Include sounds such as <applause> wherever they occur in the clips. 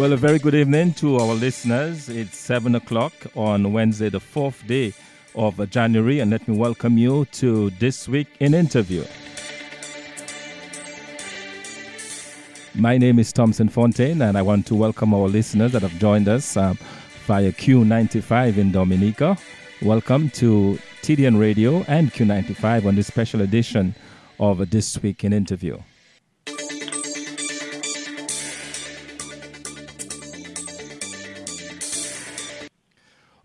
Well, a very good evening to our listeners. It's 7 o'clock on Wednesday, the fourth day of January, and let me welcome you to This Week in Interview. My name is Thompson Fontaine, and I want to welcome our listeners that have joined us um, via Q95 in Dominica. Welcome to TDN Radio and Q95 on this special edition of This Week in Interview.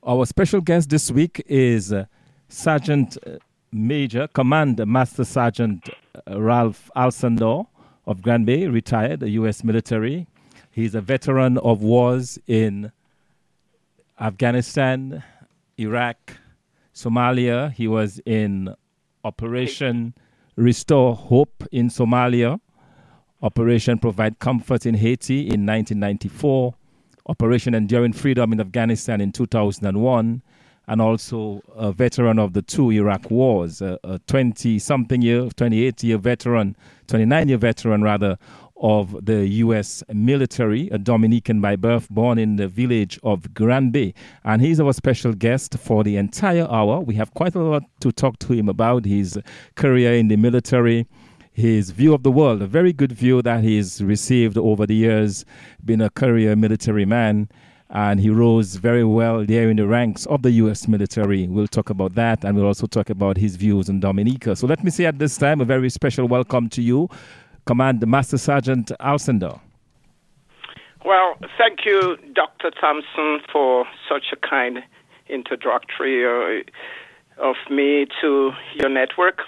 Our special guest this week is uh, Sergeant uh, Major, Command Master Sergeant uh, Ralph Alcindor of Grand Bay, retired, the U.S. military. He's a veteran of wars in Afghanistan, Iraq, Somalia. He was in Operation Restore Hope in Somalia, Operation Provide Comfort in Haiti in 1994 Operation Enduring Freedom in Afghanistan in 2001, and also a veteran of the two Iraq wars, a 20 something year, 28 year veteran, 29 year veteran rather, of the U.S. military, a Dominican by birth, born in the village of Grand Bay. And he's our special guest for the entire hour. We have quite a lot to talk to him about his career in the military his view of the world, a very good view that he's received over the years, being a career military man. And he rose very well there in the ranks of the U.S. military. We'll talk about that, and we'll also talk about his views on Dominica. So let me say at this time a very special welcome to you, Command Master Sergeant Alcindor. Well, thank you, Dr. Thompson, for such a kind introductory uh, of me to your network.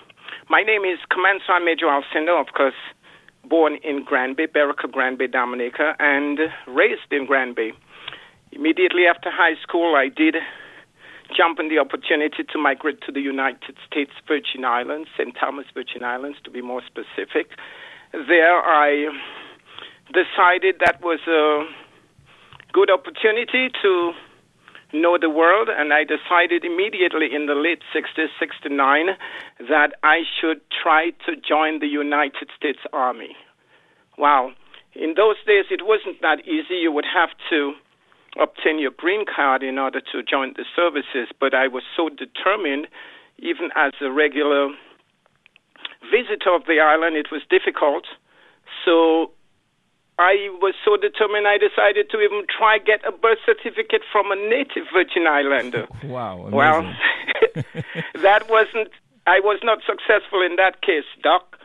My name is Command Major Alcindor, of course, born in Grand Bay, Berwick, Grand Bay, Dominica, and raised in Grand Bay. Immediately after high school, I did jump on the opportunity to migrate to the United States Virgin Islands, St. Thomas Virgin Islands to be more specific. There, I decided that was a good opportunity to know the world, and I decided immediately in the late 60s, 69, that I should try to join the United States Army. Wow. In those days, it wasn't that easy. You would have to obtain your green card in order to join the services, but I was so determined, even as a regular visitor of the island, it was difficult. So I was so determined I decided to even try get a birth certificate from a native Virgin Islander. <laughs> wow. Amazing. Well, <laughs> that wasn't I was not successful in that case, Doc.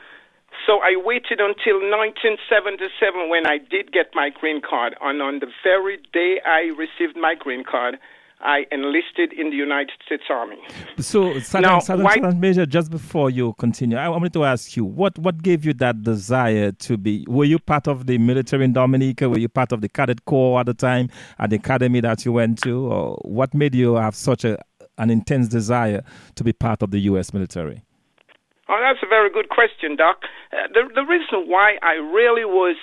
So I waited until 1977 when I did get my green card and on the very day I received my green card, I enlisted in the United States Army. So, Sergeant, now, Sergeant, why, Sergeant Major, just before you continue, I wanted to ask you what, what gave you that desire to be? Were you part of the military in Dominica? Were you part of the cadet corps at the time at the academy that you went to? Or what made you have such a, an intense desire to be part of the U.S. military? Oh, that's a very good question, Doc. Uh, the, the reason why I really was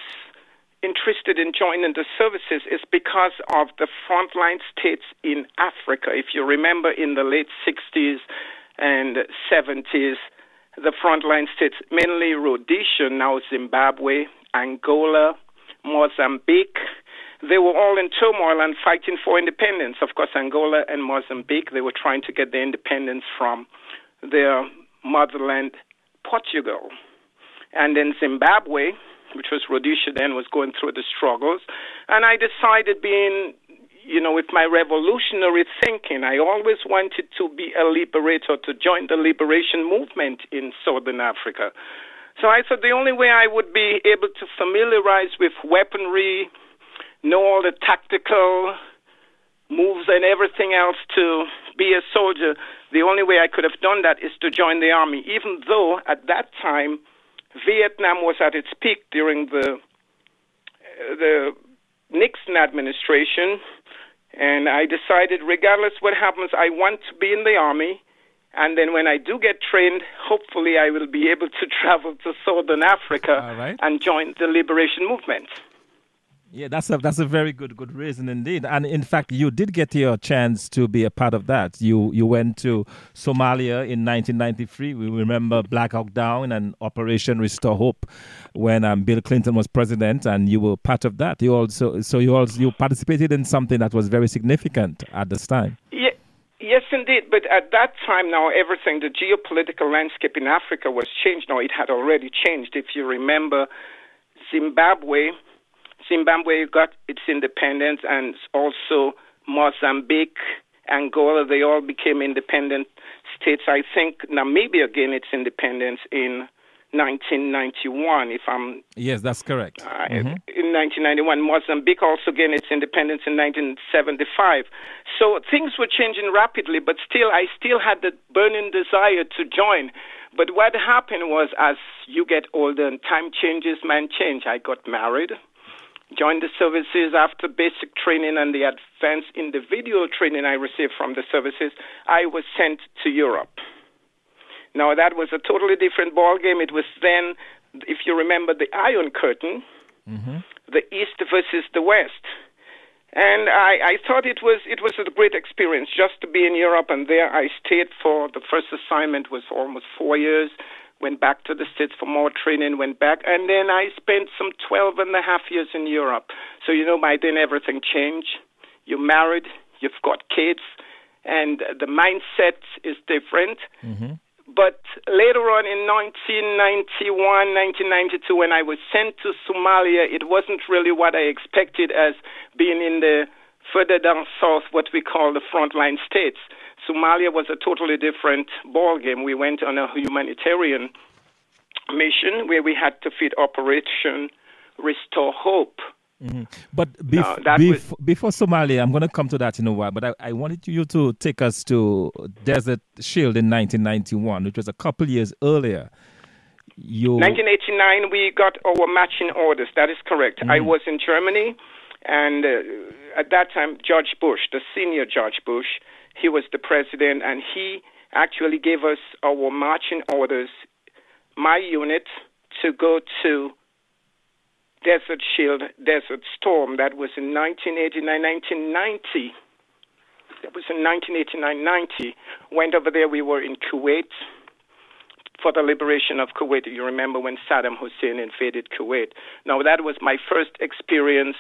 interested in joining the services is because of the frontline states in Africa. If you remember in the late 60s and 70s, the frontline states, mainly Rhodesia, now Zimbabwe, Angola, Mozambique, they were all in turmoil and fighting for independence. Of course, Angola and Mozambique, they were trying to get their independence from their motherland, Portugal. And in Zimbabwe, which was Rhodesia then, was going through the struggles. And I decided, being, you know, with my revolutionary thinking, I always wanted to be a liberator, to join the liberation movement in Southern Africa. So I thought the only way I would be able to familiarize with weaponry, know all the tactical moves and everything else to be a soldier, the only way I could have done that is to join the army, even though at that time Vietnam was at its peak during the uh, the Nixon administration, and I decided, regardless what happens, I want to be in the army. And then when I do get trained, hopefully I will be able to <laughs> travel to Southern Africa right. and join the liberation movement. Yeah, that's a that's a very good good reason indeed. And in fact, you did get your chance to be a part of that. You you went to Somalia in 1993. We remember Black Hawk Down and Operation Restore Hope when um, Bill Clinton was president, and you were part of that. You also so you also you participated in something that was very significant at this time. Yeah. Yes, indeed. But at that time, now everything, the geopolitical landscape in Africa was changed. Now it had already changed. If you remember, Zimbabwe Zimbabwe got its independence, and also Mozambique, Angola, they all became independent states. I think Namibia gained its independence in 1991, if I'm. Yes, that's correct. Uh, mm-hmm. In 1991, Mozambique also gained its independence in 1975. So things were changing rapidly, but still, I still had the burning desire to join. But what happened was, as you get older and time changes, man change. I got married joined the services after basic training and the advanced individual training I received from the services, I was sent to Europe. Now that was a totally different ballgame. It was then, if you remember, the Iron Curtain, mm-hmm. the East versus the West. And I, I thought it was it was a great experience just to be in Europe, and there I stayed for the first assignment was almost four years went back to the States for more training, went back, and then I spent some 12 and a half years in Europe. So, you know, by then everything changed. You're married, you've got kids, and the mindset is different. Mm-hmm. But later on in 1991, 1992, when I was sent to Somalia, it wasn't really what I expected as being in the further down south, what we call the frontline states. Somalia was a totally different ballgame. We went on a humanitarian mission where we had to feed Operation Restore Hope. Mm-hmm. But bef- no, bef- was... before Somalia, I'm going to come to that in a while, but I, I, wanted you to take us to Desert Shield in 1991, which was a couple years earlier. You... 1989, we got our matching orders. That is correct. Mm-hmm. I was in Germany, and uh, at that time, George Bush, the senior George Bush, he was the president, and he actually gave us our marching orders, my unit, to go to Desert Shield, Desert Storm. That was in 1989, 1990. That was in 1989, 90. Went over there. We were in Kuwait for the liberation of Kuwait. You remember when Saddam Hussein invaded Kuwait. Now, that was my first experience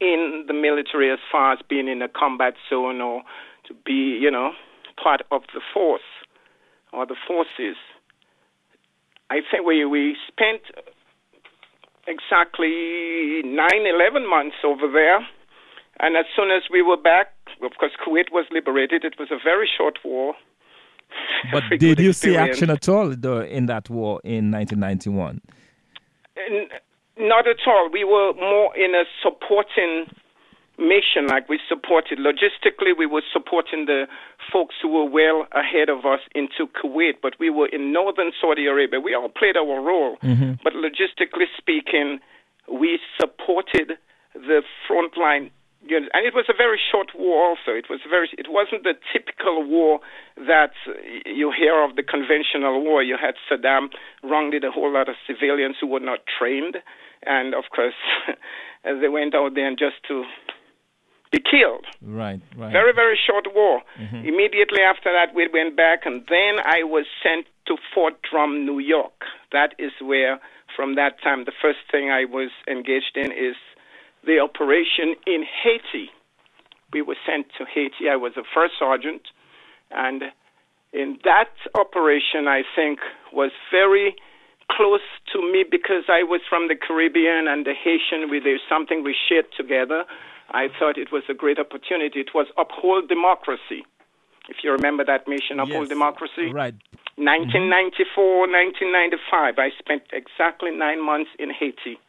in the military as far as being in a combat zone or to be, you know, part of the force or the forces. I think we, we spent exactly nine, eleven months over there. And as soon as we were back, of course, Kuwait was liberated. It was a very short war. <laughs> But did you see action at all in that war in 1991? Not at all. We were more in a supporting mission like we supported logistically we were supporting the folks who were well ahead of us into kuwait but we were in northern saudi arabia. We all played our role. Mm-hmm. but logistically speaking we supported the front line. And it was a very short war also. It was very it wasn't the typical war that you hear of the conventional war. You had saddam wronged a whole lot of civilians who were not trained. And of course <laughs> they went out there and just to be killed. Right, right. Very, very short war. Mm-hmm. Immediately after that, we went back, and then I was sent to Fort Drum, New York. That is where, from that time, the first thing I was engaged in is the operation in Haiti. We were sent to Haiti. I was a first sergeant, and in that operation, I think was very close to me because I was from the Caribbean and the Haitian. We, there's something we shared together. I thought it was a great opportunity. It was Uphold Democracy. If you remember that mission, Uphold yes, Democracy. Right. 1994, mm-hmm. 1995. I spent exactly nine months in Haiti.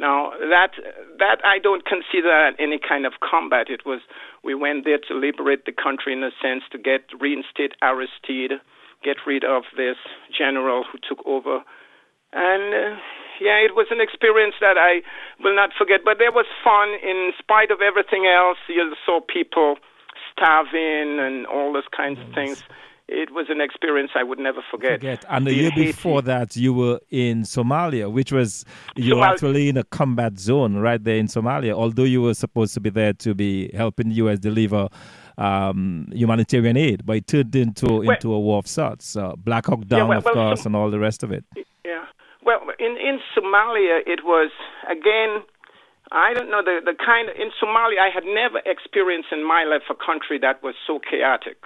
Now that that I don't consider any kind of combat. It was we went there to liberate the country in a sense to get reinstate Aristide, get rid of this general who took over, and uh, yeah, it was an experience that I will not forget. But there was fun in spite of everything else. You saw people starving and all those kinds of things. it was an experience I would never forget. forget. And the year before that, you were in Somalia, which was you were actually in a combat zone right there in Somalia. Although you were supposed to be there to be helping the U.S. deliver um, humanitarian aid, but it turned into well, into a war of sorts. Uh, Black Hawk Down, yeah, well, of well, course, and all the rest of it. Yeah. Well, in in Somalia, it was again. I don't know the the kind of, in Somalia. I had never experienced in my life a country that was so chaotic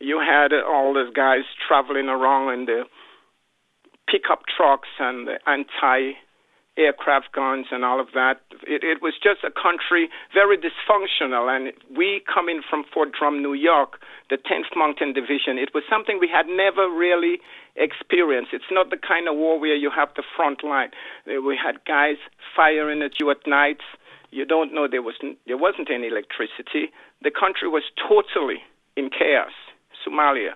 you had uh, all those guys traveling around in the pickup trucks and the anti aircraft guns and all of that. It, it was just a country very dysfunctional. And we, coming from Fort Drum, New York, the 10th Mountain Division, it was something we had never really experienced. It's not the kind of war where you have the front line. Uh, we had guys firing at you at night. You don't know there was there wasn't any electricity. The country was totally in chaos. Somalia.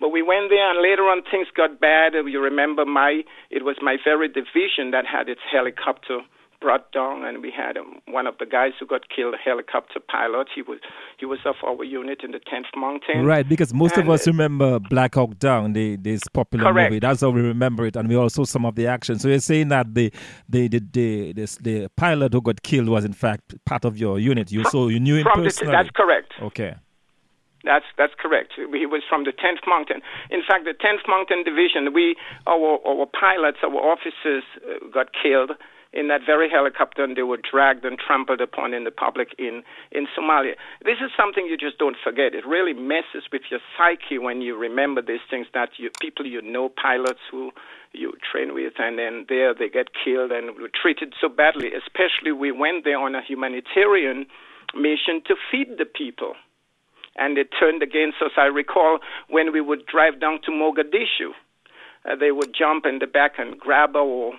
But we went there, and later on things got bad. You remember my it was my very division that had its helicopter brought down, and we had um, one of the guys who got killed, a helicopter pilot. He was he was of our unit in the 10th Mountain. Right, because most and, of us remember Black Hawk Down, the this popular correct. movie. That's how we remember it, and we also saw some of the action. So you're saying that the the the the, the, the pilot who got killed was in fact part of your unit. You so you knew him personally. The, that's correct. Okay. That's that's correct. He was from the 10th Mountain. In fact, the 10th Mountain Division, we our our pilots, our officers uh, got killed in that very helicopter, and they were dragged and trampled upon in the public in in Somalia. This is something you just don't forget. It really messes with your psyche when you remember these things that you people you know, pilots who you train with, and then there they get killed and were treated so badly. Especially we went there on a humanitarian mission to feed the people and they turned against us. I recall when we would drive down to Mogadishu, uh, they would jump in the back and grab our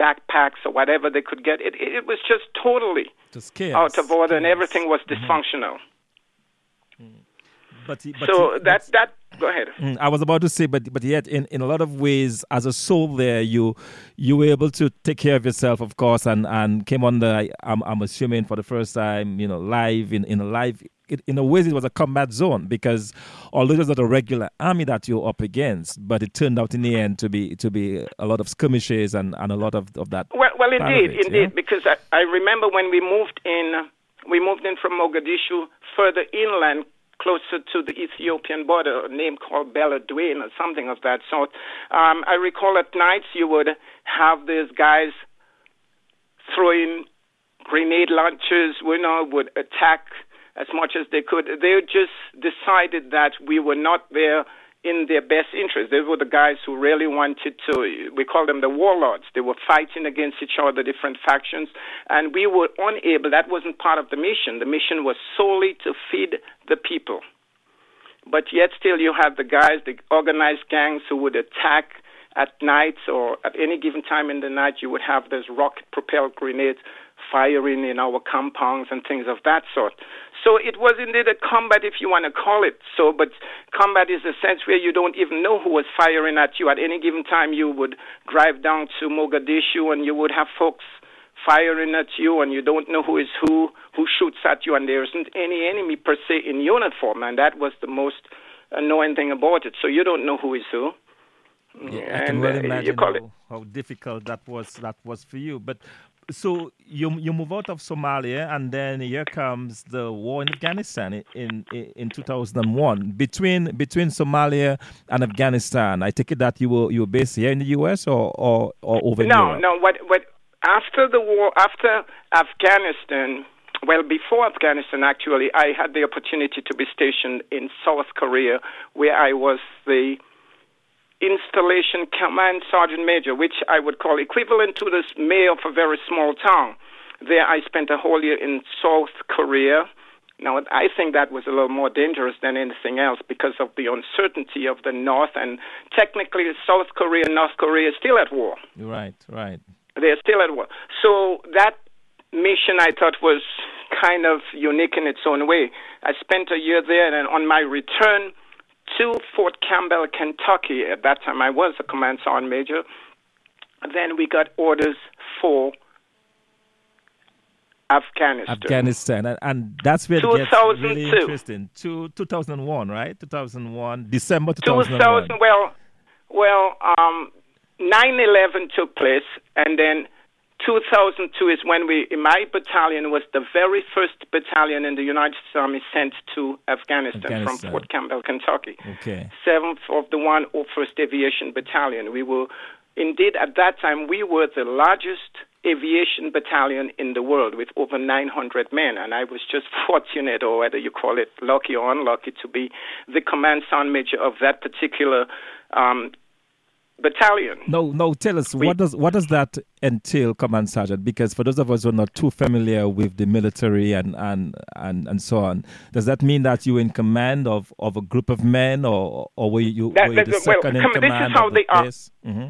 backpacks or whatever they could get. It, it was just totally just out of order, and everything was mm-hmm. dysfunctional. Mm-hmm. But, but, so that that go ahead. Mm, I was about to say, but but yet in, in a lot of ways, as a soul, there you you were able to take care of yourself, of course, and and came on the I'm I'm assuming for the first time, you know, live in in a live it, in a way, it was a combat zone because although it was not a regular army that you're up against, but it turned out in the end to be to be a lot of skirmishes and, and a lot of, of that. Well, well, indeed, it, indeed, yeah? because I, I remember when we moved in, we moved in from Mogadishu further inland closer to the Ethiopian border, a name called Beledweyne or something of that sort. Um, I recall at nights you would have these guys throwing grenade launchers, you know, would attack as much as they could. They just decided that we were not there in their best interest. They were the guys who really wanted to, we call them the warlords. They were fighting against each other, different factions, and we were unable, that wasn't part of the mission. The mission was solely to feed the people. But yet still you have the guys, the organized gangs who would attack at night or at any given time in the night, you would have those rocket propelled grenades firing in our compounds and things of that sort. So it was indeed a combat, if you want to call it so, but combat is a sense where you don't even know who was firing at you. At any given time, you would drive down to Mogadishu and you would have folks firing at you and you don't know who is who, who shoots at you, and there isn't any enemy per se in uniform, and that was the most annoying thing about it. So you don't know who is who. Yeah, I can well uh, imagine how, how, difficult that was that was for you. But so you you move out of Somalia, and then here comes the war in Afghanistan in in, in 2001. Between between Somalia and Afghanistan, I take it that you were you were based here in the U.S. or or, or over no, No, What what after the war after Afghanistan. Well, before Afghanistan, actually, I had the opportunity to be stationed in South Korea, where I was the installation command sergeant major, which I would call equivalent to the mayor of a very small town. There, I spent a whole year in South Korea. Now, I think that was a little more dangerous than anything else because of the uncertainty of the North, and technically, South Korea and North Korea are still at war. Right, right. They're still at war. So that mission I thought was kind of unique in its own way. I spent a year there, and on my return, to Fort Campbell, Kentucky. At that time, I was a command sergeant major. Then we got orders for Afghanistan. Afghanistan, and, and that's where it gets really interesting. Two, 2001, right? 2001, December 2001. 2000, well, well, um, 9/11 took place, and then 2002 is when we, my battalion, was the very first battalion in the United States Army sent to Afghanistan, Afghanistan. from Fort Campbell, Kentucky. Okay. Seventh of the 101st Aviation Battalion. We were, indeed, at that time, we were the largest aviation battalion in the world with over 900 men. And I was just <laughs> fortunate, or whether you call it lucky or unlucky, to be the command sergeant major of that particular um, battalion. No, no. Tell us we, what does what does that entail, command sergeant? Because for those of us who are not too familiar with the military and and and, and so on, does that mean that you're in command of, of a group of men, or or were you, that, were you the second well, in command? This is how they are. Mm-hmm.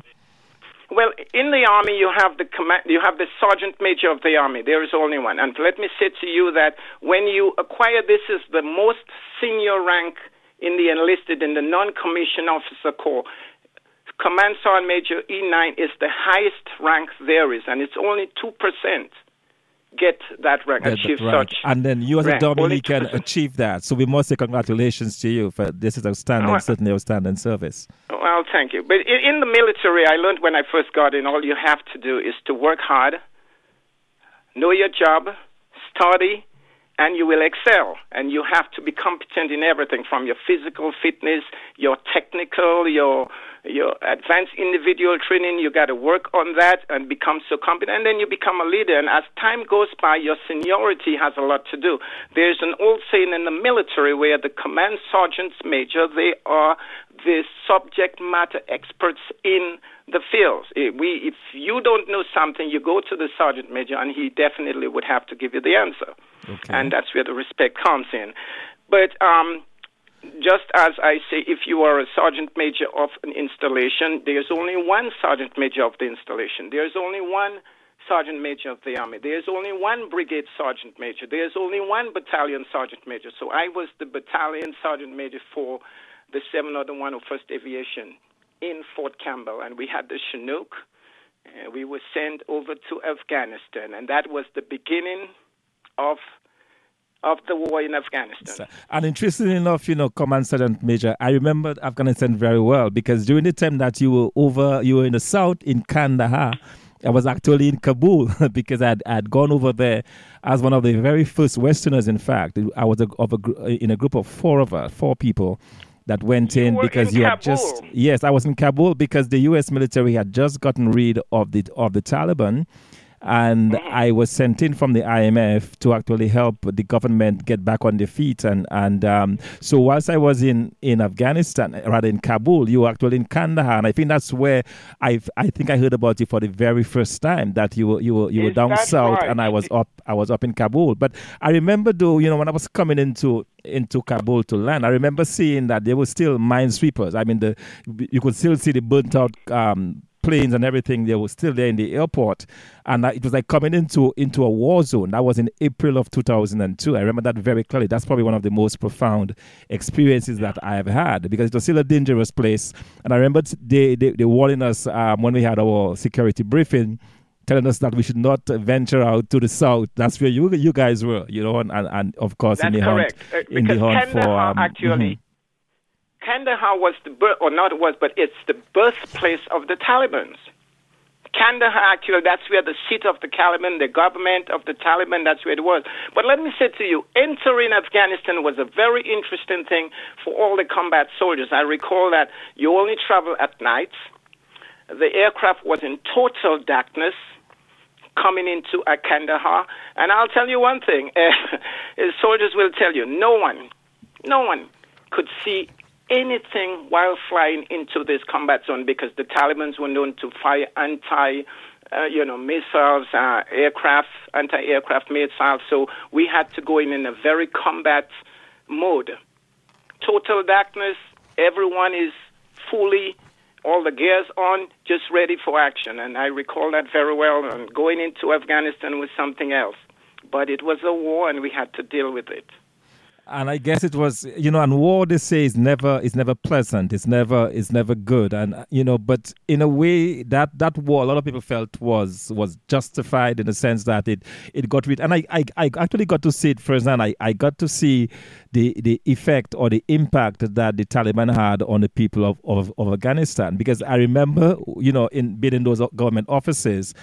Well, in the army, you have the command, you have the sergeant major of the army. There is only one. And let me say to you that when you acquire this is the most senior rank in the enlisted in the non-commissioned officer corps. Command Sergeant Major E9 is the highest rank there is, and it's only 2% get that rank, get achieve rank. such. And then you as rank. a Dominican achieve that. So we must say congratulations to you for this is outstanding, oh, certainly outstanding service. Well, thank you. But in the military, I learned when I first got in, all you have to do is to work hard, know your job, study, and you will excel. And you have to be competent in everything from your physical fitness, your technical, your your advanced individual training. You got to work on that and become so competent. And then you become a leader. And as time goes by, your seniority has a lot to do. There's an old saying in the military where the command sergeants major, they are the subject matter experts in the fields. If, we, if you don't know something, you go to the sergeant major, and he definitely would have to give you the answer. Okay. And that's where the respect comes in. But um, just as I say, if you are a sergeant major of an installation, there's only one sergeant major of the installation. There's only one sergeant major of the army. There's only one brigade sergeant major. There's only one battalion sergeant major. So I was the battalion sergeant major for the 70101st Aviation in Fort Campbell, and we had the Chinook. Uh, we were sent over to Afghanistan, and that was the beginning of of the war in Afghanistan. And interestingly enough, you know, Command Sergeant Major, I remember Afghanistan very well because during the time that you were over, you were in the south in Kandahar. I was actually in Kabul <laughs> because I'd, I'd gone over there as one of the very first Westerners. In fact, I was a, a, in a group of four of us, four people that went you in because in you Kabul. had just yes, I was in Kabul because the U.S. military had just gotten rid of the of the Taliban and mm-hmm. I was sent in from the IMF to actually help the government get back on their feet. And and um, so whilst I was in in Afghanistan, rather in Kabul, you were actually in Kandahar, and I think that's where I I think I heard about you for the very first time that you were you were you were down south, right? and I <laughs> was up I was up in Kabul. But I remember though, you know, when I was coming into into Kabul to land, I remember seeing that there were still minesweepers. I mean, the you could still see the burnt out. Um, planes and everything, they were still there in the airport. And it was like coming into, into a war zone. That was in April of 2002. I remember that very clearly. That's probably one of the most profound experiences that I have had because it was still a dangerous place. And I remember they, they, they warning us um, when we had our security briefing telling us that we should not venture out to the south. That's where you you guys were, you know, and, and, and of course That's in the correct. hunt, uh, in the hunt for um, actually mm-hmm. Kandahar was the birth, or not was, but it's the birthplace of the Taliban. Kandahar, actually, that's where the seat of the Taliban, the government of the Taliban, that's where it was. But let me say to you, entering Afghanistan was a very interesting thing for all the combat soldiers. I recall that you only travel at night. The aircraft was in total darkness coming into Kandahar. And I'll tell you one thing, uh, <laughs> soldiers will tell you, no one, no one could see anything while flying into this combat zone because the Taliban were known to fire anti. Uh, you know, missiles, uh, aircraft, anti-aircraft missiles. So we had to go in in a very combat mode. Total darkness. Everyone is fully, all the gears on, just ready for action. And I recall that very well. And going into Afghanistan was something else, but it was a war, and we had to deal with it. And I guess it was, you know, and war they say is never is never pleasant. It's never it's never good, and uh, you know, but in a way that that war a lot of people felt was was justified in the sense that it it got rid. And I I, I actually got to see it firsthand. I I got to see the the effect or the impact that the Taliban had on the people of of, of Afghanistan because I remember, you know, in being in those government offices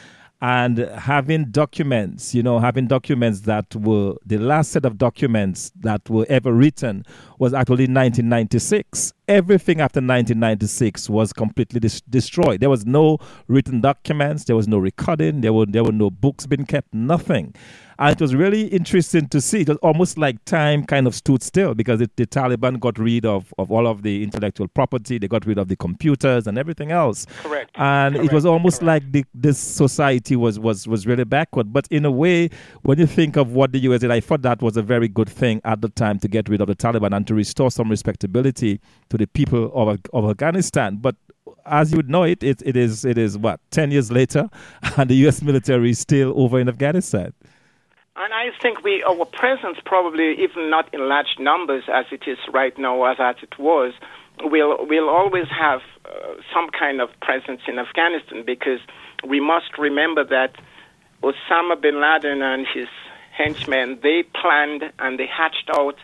and having documents, you know, having documents that were the last set of documents that were ever written was actually 1996. Everything after 1996 was completely dis- destroyed. There was no written documents, there was no recording, there were there were no books being kept, nothing. And it was really interesting to see. It was almost like time kind of stood still because it, the Taliban got rid of, of all of the intellectual property, they got rid of the computers and everything else. Correct. And Correct. it was almost Correct. like the, this society was, was, was really backward. But in a way, when you think of what the US did, I thought that was a very good thing at the time to get rid of the Taliban and to restore some respectability to the people of, of Afghanistan. But as you would know it, it, it is it is what ten years later, <laughs> and the U.S. military is still over in Afghanistan. And I think we our presence probably even not in large numbers as it is right now as, as it was will will always have uh, some kind of presence in Afghanistan because we must remember that Osama bin Laden and his henchmen they planned and they hatched out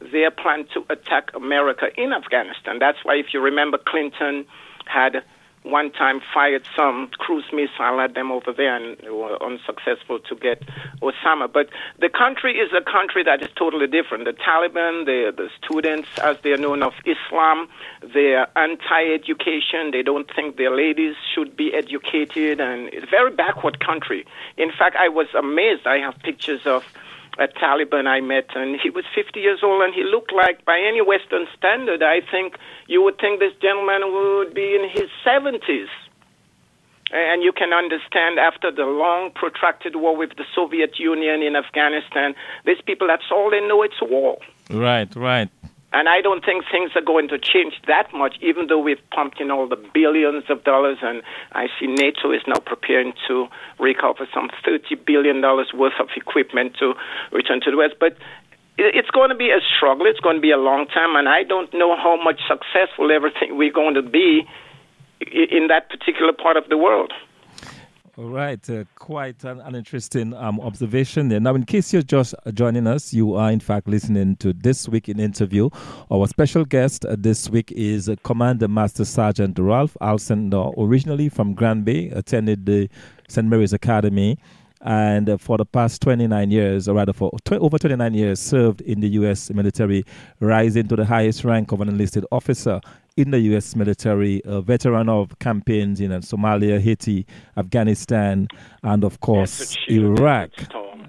their plan to attack America in Afghanistan. That's why if you remember Clinton had one time fired some cruise missile at them over there and were unsuccessful to get Osama. But the country is a country that is totally different. The Taliban, the, the students, as they are known of Islam, they're anti-education. They don't think their ladies should be educated, and it's a very backward country. In fact, I was amazed. I have pictures of a Taliban I met, and he was 50 years old, and he looked like, by any Western standard, I think you would think this gentleman would be in his 70s. And you can understand after the long, protracted war with the Soviet Union in Afghanistan, these people, that's all they know, it's war. Right, right. And I don't think things are going to change that much, even though we've pumped in all the billions of dollars. And I see NATO is now preparing to recover some $30 billion worth of equipment to return to the West. But it's going to be a struggle. It's going to be a long time. And I don't know how much successful everything we're going to be in that particular part of the world. All right, uh, quite an, an interesting um, observation there. Now, in case you're just joining us, you are in fact listening to This Week in Interview. Our special guest uh, this week is uh, Commander Master Sergeant Ralph Alcindor, originally from Grand Bay, attended the St. Mary's Academy, and uh, for the past 29 years, or rather for tw- over 29 years, served in the U.S. military, rising to the highest rank of an enlisted officer in the U.S. military, a veteran of campaigns in uh, Somalia, Haiti, Afghanistan, and of course Iraq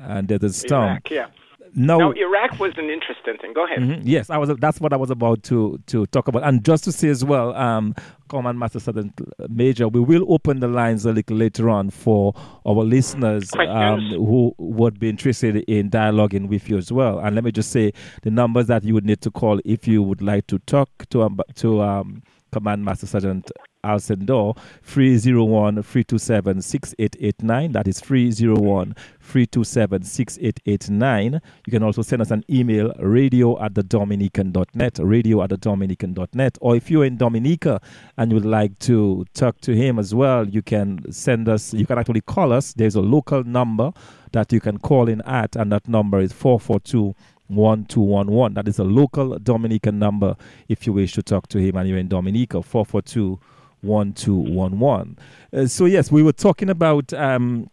and Desert Storm. Iraq, yeah. Now, now, Iraq was an interesting thing. Go ahead. Mm-hmm, yes, I was. That's what I was about to to talk about. And just to say as well, um, Command Master Sergeant Major, we will open the lines a little later on for our listeners um, who would be interested in dialoguing with you as well. And let me just say the numbers that you would need to call if you would like to talk to um, to um, Command Master Sergeant Alcindor, 301 327 6889. That is 301 327 6889. You can also send us an email, radio at the Dominican.net, radio at the Dominican.net. Or if you're in Dominica and you'd like to talk to him as well, you can send us, you can actually call us. There's a local number that you can call in at, and that number is 442 1211. That is a local Dominican number if you wish to talk to him and you're in Dominica, 442 1211. Uh, so, yes, we were talking about um,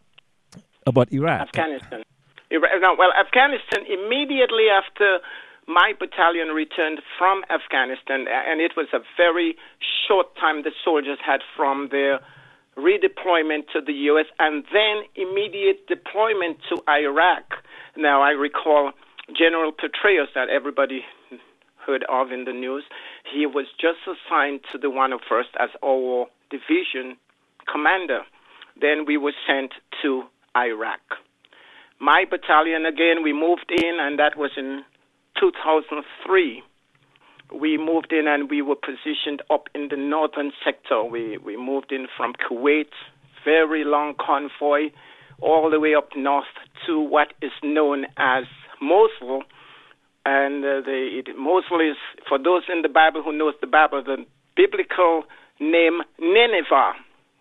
about Iraq. Afghanistan. Now, well, Afghanistan, immediately after my battalion returned from Afghanistan, and it was a very short time the soldiers had from their redeployment to the U.S. and then immediate deployment to Iraq. Now, I recall General Petraeus that everybody <laughs> heard of in the news. He was just assigned to the 101st as our division commander. Then we were sent to Iraq. My battalion, again, we moved in, and that was in 2003. We moved in and we were positioned up in the northern sector. We, we moved in from Kuwait, very long convoy, all the way up north to what is known as Mosul, and uh, the, it, Mosul is, for those in the Bible who knows the Bible, the biblical name Nineveh.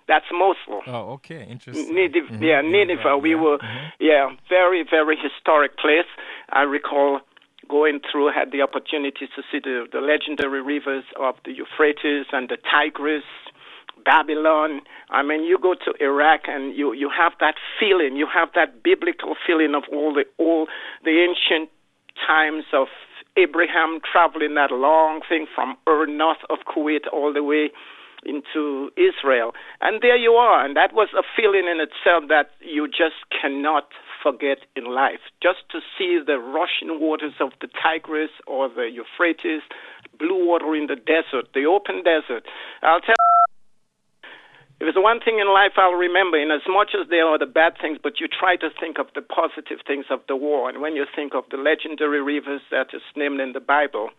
That's Mosul. Oh, okay, interesting. Nineveh, mm-hmm. Yeah, Nineveh. We yeah. were, mm-hmm. yeah, very, very historic place. I recall going through, had the opportunity to see the, the legendary rivers of the Euphrates and the Tigris, Babylon. I mean, you go to Iraq and you, you have that feeling, you have that biblical feeling of all the all the ancient times of Abraham traveling that long thing from Ur, north of Kuwait, all the way into Israel. And there you are. And that was a feeling in itself that you just cannot forget in life. Just to see the rushing waters of the Tigris or the Euphrates, blue water in the desert, the open desert. I'll tell if there's one thing in life I'll remember, in as much as there are the bad things, but you try to think of the positive things of the war. And when you think of the legendary rivers that is named in the Bible,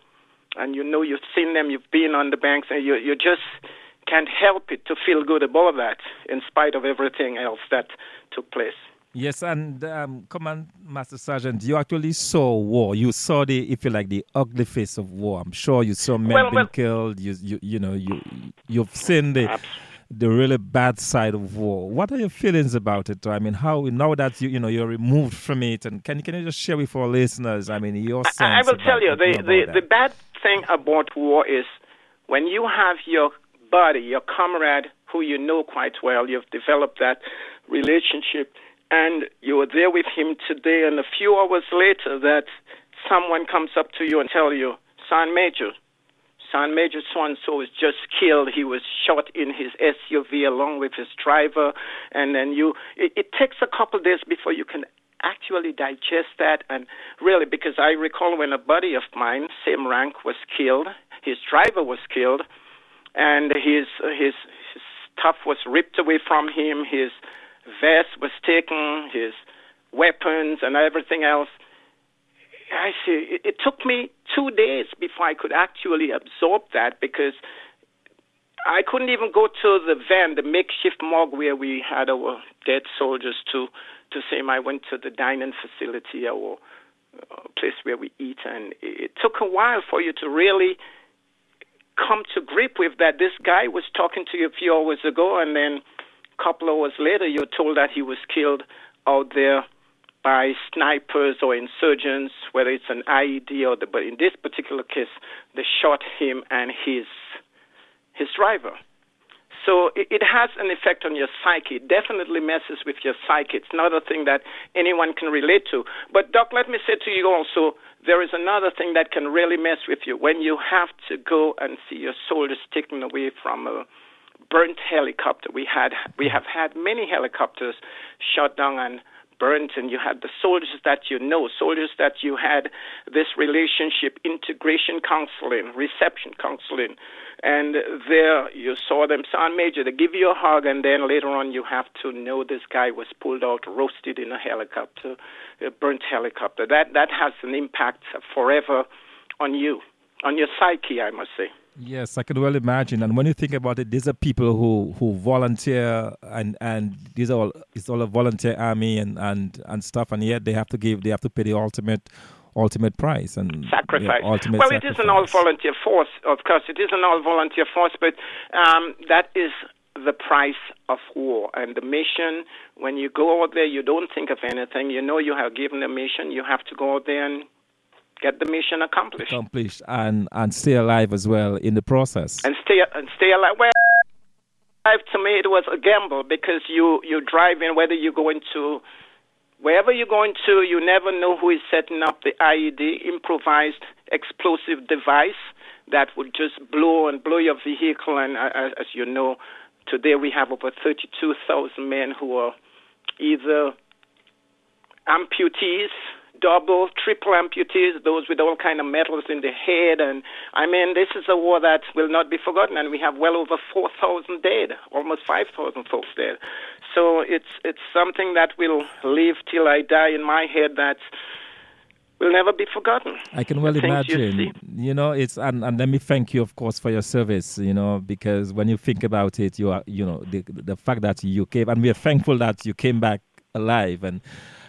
and you know you've seen them, you've been on the banks, and you, you just can't help it to feel good about that in spite of everything else that took place. Yes, and um, Command Master Sergeant, you actually saw war. You saw the, if you like, the ugly face of war. I'm sure you saw men well, being well, killed. You, you, you know, you, you've seen the, the really bad side of war. What are your feelings about it? I mean, how now that you, you know, you're removed from it, and can can you just share with our listeners? I mean, your sense. I, I will tell you the the, the bad thing about war is when you have your buddy, your comrade, who you know quite well, you've developed that relationship, and you're there with him today, and a few hours later, that someone comes up to you and tell you, "Son Major, Son Major so and so was just killed. He was shot in his SUV along with his driver, and then you. It, it takes a couple days before you can actually digest that and really because I recall when a buddy of mine, same rank, was killed, his driver was killed, and his his, his stuff was ripped away from him. His vest was taken, his weapons and everything else. I see. It, it took me two days before I could actually absorb that because I couldn't even go to the van, the makeshift morgue where we had our dead soldiers to to say I went to the dining facility or place where we eat, and it took a while for you to really come to grip with that this guy was talking to you a few hours ago, and then a couple hours later you're told that he was killed out there by snipers or insurgents, whether it's an IED or the. But in this particular case, they shot him and his his driver. So it, it has an effect on your psyche. It definitely messes with your psyche. It's not a thing that anyone can relate to. But Doc, let me say to you also, there is another thing that can really mess with you when you have to go and see your soldiers taken away from a burnt helicopter. We had we have had many helicopters shot down and burnt and you had the soldiers that you know, soldiers that you had this relationship, integration counseling, reception counseling. And there you saw them, Son Major, they give you a hug, and then later on you have to know this guy was pulled out, roasted in a helicopter, a burnt helicopter. That, that has an impact forever on you, on your psyche, I must say. Yes, I can well imagine. And when you think about it, these are people who, who volunteer, and, and these are all it's all a volunteer army and, and, and stuff, and yet they have to give they have to pay the ultimate ultimate price and sacrifice. Yeah, ultimate well, sacrifice. it is an all volunteer force, of course. It is an all volunteer force, but um, that is the price of war and the mission. When you go out there, you don't think of anything. You know you have given a mission. You have to go out there and get the mission accomplished. Accomplished and and stay alive as well in the process. And stay and stay alive. Well, life to me it was a gamble because you you drive in whether you're going to wherever you're going to, you never know who is setting up the IED, improvised explosive device that would just blow and blow your vehicle. And uh, as you know, today we have over 32,000 men who are either amputees double, triple amputees, those with all kind of metals in the head. And I mean, this is a war that will not be forgotten. And we have well over 4,000 dead, almost 5,000 folks dead. So it's it's something that will live till I die in my head. That will never be forgotten. I can well imagine. You, you, know, it's and, and let me thank you, of course, for your service. You know, because when you think about it, you are, you know, the the fact that you came, and we are thankful that you came back alive and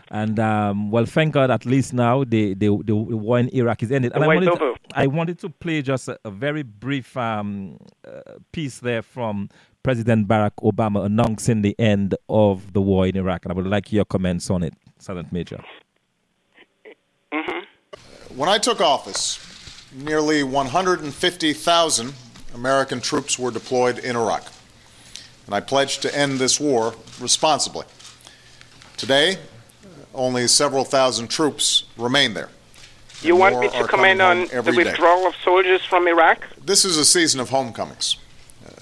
And um, well, thank God, at least now the the, the war in Iraq is ended. And I wanted, to, I wanted to play just a, a very brief um, uh, piece there from President Barack Obama announcing the end of the war in Iraq, and I would like your comments on it, Sergeant Major. Mm-hmm. When I took office, nearly 150,000 American troops were deployed in Iraq, and I pledged to end this war responsibly. Today, only several thousand troops remain there. You want me to comment on the withdrawal day. of soldiers from Iraq? This is a season of homecomings, uh,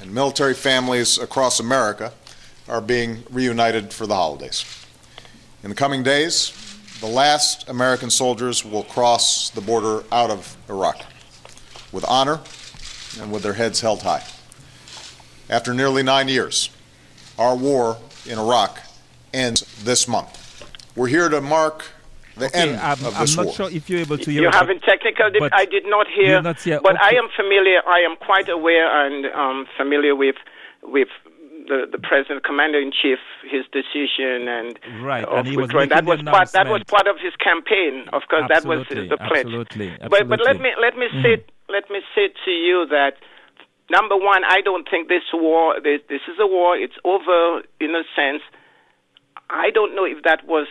and military families across America are being reunited for the holidays. In the coming days, the last American soldiers will cross the border out of Iraq with honor and with their heads held high. After nearly nine years, our war in Iraq ends this month. We're here to mark the okay, end I'm, of this war. I'm not sure if you're able to hear. You're having technical. Dip- I did not hear, not but okay. I am familiar. I am quite aware and um, familiar with with the, the president, commander in chief, his decision and right, of and he was that was part that was part of his campaign. Of course, absolutely, that was the pledge. Absolutely, absolutely. But but let me let me mm-hmm. say let me say to you that number one, I don't think this war this, this is a war. It's over in a sense. I don't know if that was,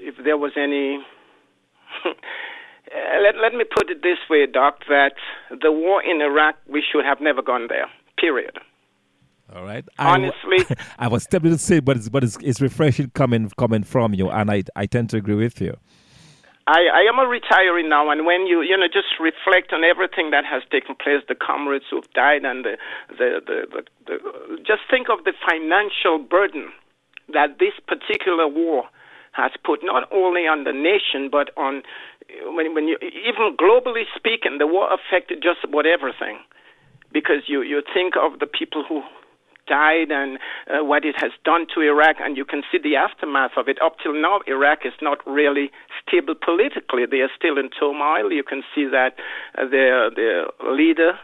if there was any. <laughs> let, let me put it this way, Doc, that the war in Iraq, we should have never gone there, period. All right. Honestly, I, <laughs> I was tempted to say, but it's but it's, it's refreshing coming coming from you, and I I tend to agree with you. I, I am a retiree now, and when you you know just reflect on everything that has taken place, the comrades who've died, and the the, the, the, the just think of the financial burden that this particular war has put not only on the nation but on when, when you even globally speaking, the war affected just about everything because you you think of the people who died and uh, what it has done to Iraq, and you can see the aftermath of it. Up till now, Iraq is not really stable politically; they are still in turmoil. You can see that uh, their their leader.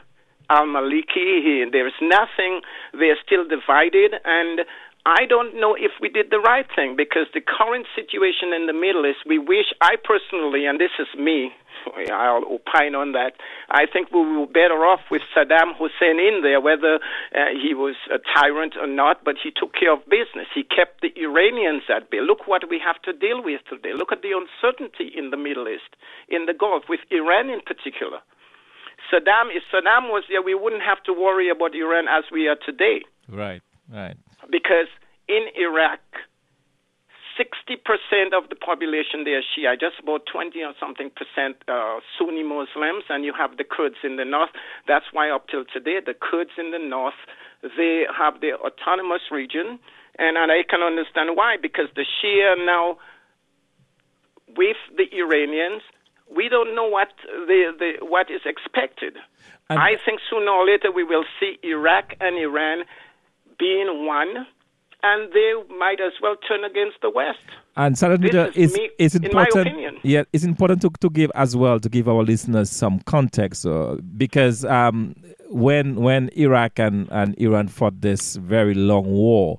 Al Maliki, he, there is nothing. They are still divided, and I don't know if we did the right thing because the current situation in the Middle East, we wish, I personally, and this is me, <laughs> I'll opine on that. I think we were better off with Saddam Hussein in there, whether uh, he was a tyrant or not, but he took care of business. He kept the Iranians at bay. Look what we have to deal with today. Look at the uncertainty in the Middle East, in the Gulf, with Iran in particular. Saddam, if Saddam was there, we wouldn't have to worry about Iran as we are today. Right, right because in Iraq, 60% of the population there Shia, just about 20 or something percent uh, Sunni Muslims, and you have the Kurds in the north. That's why up till today, the Kurds in the north, they have their autonomous region, and, and I can understand why, because the Shia now, with the Iranians, we don't know what the, the what is expected. And I think sooner or later we will see Iraq and Iran being one, and they might as well turn against the West. And Senator, is, me, it's important. Yeah, it's important to, to give as well to give our listeners some context uh, because um, when when Iraq and, and Iran fought this very long war,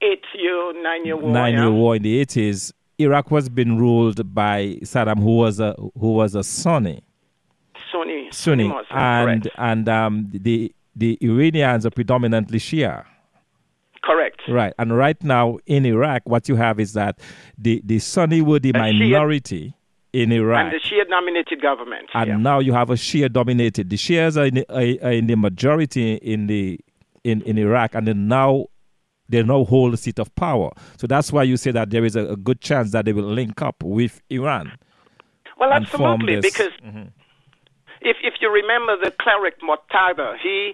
eight year, nine year war, nine yeah. year war in the eighties, Iraq was being ruled by Saddam, who was a who was a Sunni. Sunni, Sunni, Muslim, and correct. and um, the the Iranians are predominantly Shia. Correct. Right. And right now in Iraq, what you have is that the, the Sunni were the minority Shia, in Iraq. And the Shia dominated government. And yeah. now you have a Shia dominated. The Shias are in the, are, are in the majority in, the, in, in Iraq, and then now they now hold the seat of power. So that's why you say that there is a, a good chance that they will link up with Iran. Well, absolutely, because mm-hmm. if, if you remember the cleric Muqtada, he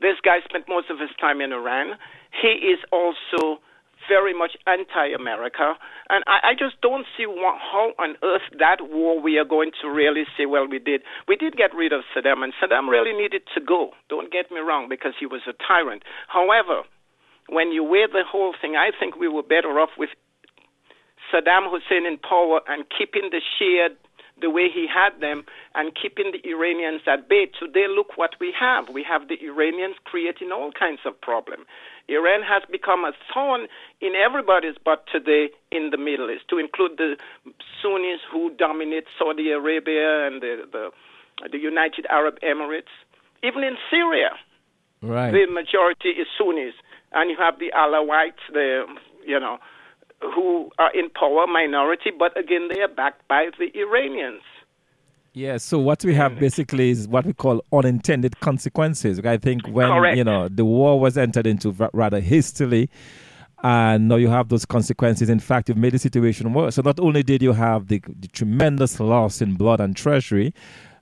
this guy spent most of his time in Iran he is also very much anti-America, and I, I just don't see what, how on earth that war we are going to really say, well, we did, we did get rid of Saddam, and Saddam really needed to go. Don't get me wrong, because he was a tyrant. However, when you weigh the whole thing, I think we were better off with Saddam Hussein in power and keeping the Shia the way he had them and keeping the Iranians at bay. Today, look what we have. We have the Iranians creating all kinds of problems. Iran has become a thorn in everybody's butt today in the Middle East, to include the Sunnis who dominate Saudi Arabia and the, the, the United Arab Emirates. Even in Syria, right. the majority is Sunnis, and you have the Alawites, the you know, who are in power, minority, but again they are backed by the Iranians. Yeah, so what we have basically is what we call unintended consequences. I think when Correct. you know the war was entered into rather hastily, and now you have those consequences. In fact, you've made the situation worse. So not only did you have the, the tremendous loss in blood and treasury,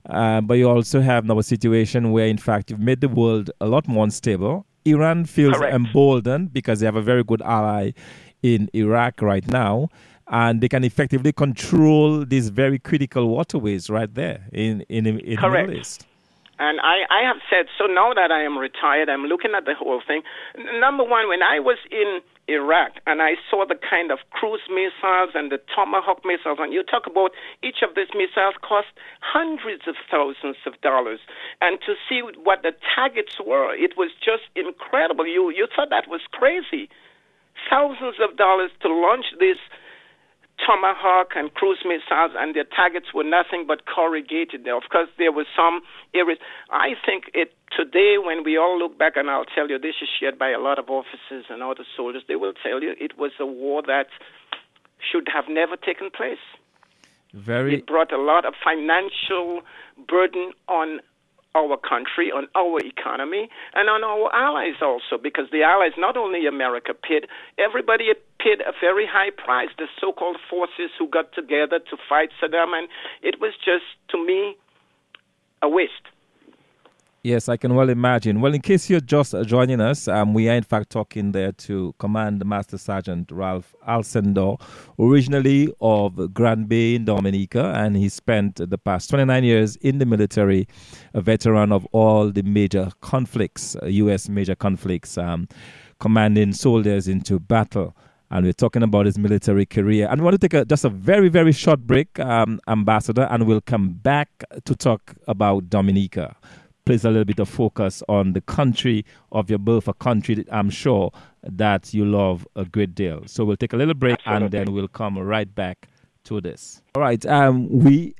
uh, but you also have now a situation where, in fact, you've made the world a lot more unstable. Iran feels Correct. emboldened because they have a very good ally in Iraq right now and they can effectively control these very critical waterways right there in in, in Correct. Middle East. And I, I have said, so now that I am retired, I'm looking at the whole thing. Number one, when I was in Iraq and I saw the kind of cruise missiles and the Tomahawk missiles, and you talk about each of these missiles cost hundreds of thousands of dollars. And to see what the targets were, it was just incredible. You, you thought that was crazy. Thousands of dollars to launch this Tomahawk and cruise missiles, and their targets were nothing but corrugated. Of course, there were some areas. I think it today, when we all look back, and I'll tell you, this is shared by a lot of officers and other soldiers. They will tell you it was a war that should have never taken place. Very It brought a lot of financial burden on our country, on our economy, and on our allies also, because the allies, not only America, paid, everybody paid a very high price, the so called forces who got together to fight Saddam, and it was just, to me, a waste. Yes, I can well imagine. Well, in case you're just joining us, um, we are in fact talking there to Command Master Sergeant Ralph Alcindor, originally of Grand Bay in Dominica, and he spent the past 29 years in the military, a veteran of all the major conflicts, U.S. major conflicts, um, commanding soldiers into battle. And we're talking about his military career. And we want to take a, just a very, very short break, um, Ambassador, and we'll come back to talk about Dominica place a little bit of focus on the country of your birth, a country that I'm sure that you love a great deal. So we'll take a little break and then we'll come right back to this. All right, um, we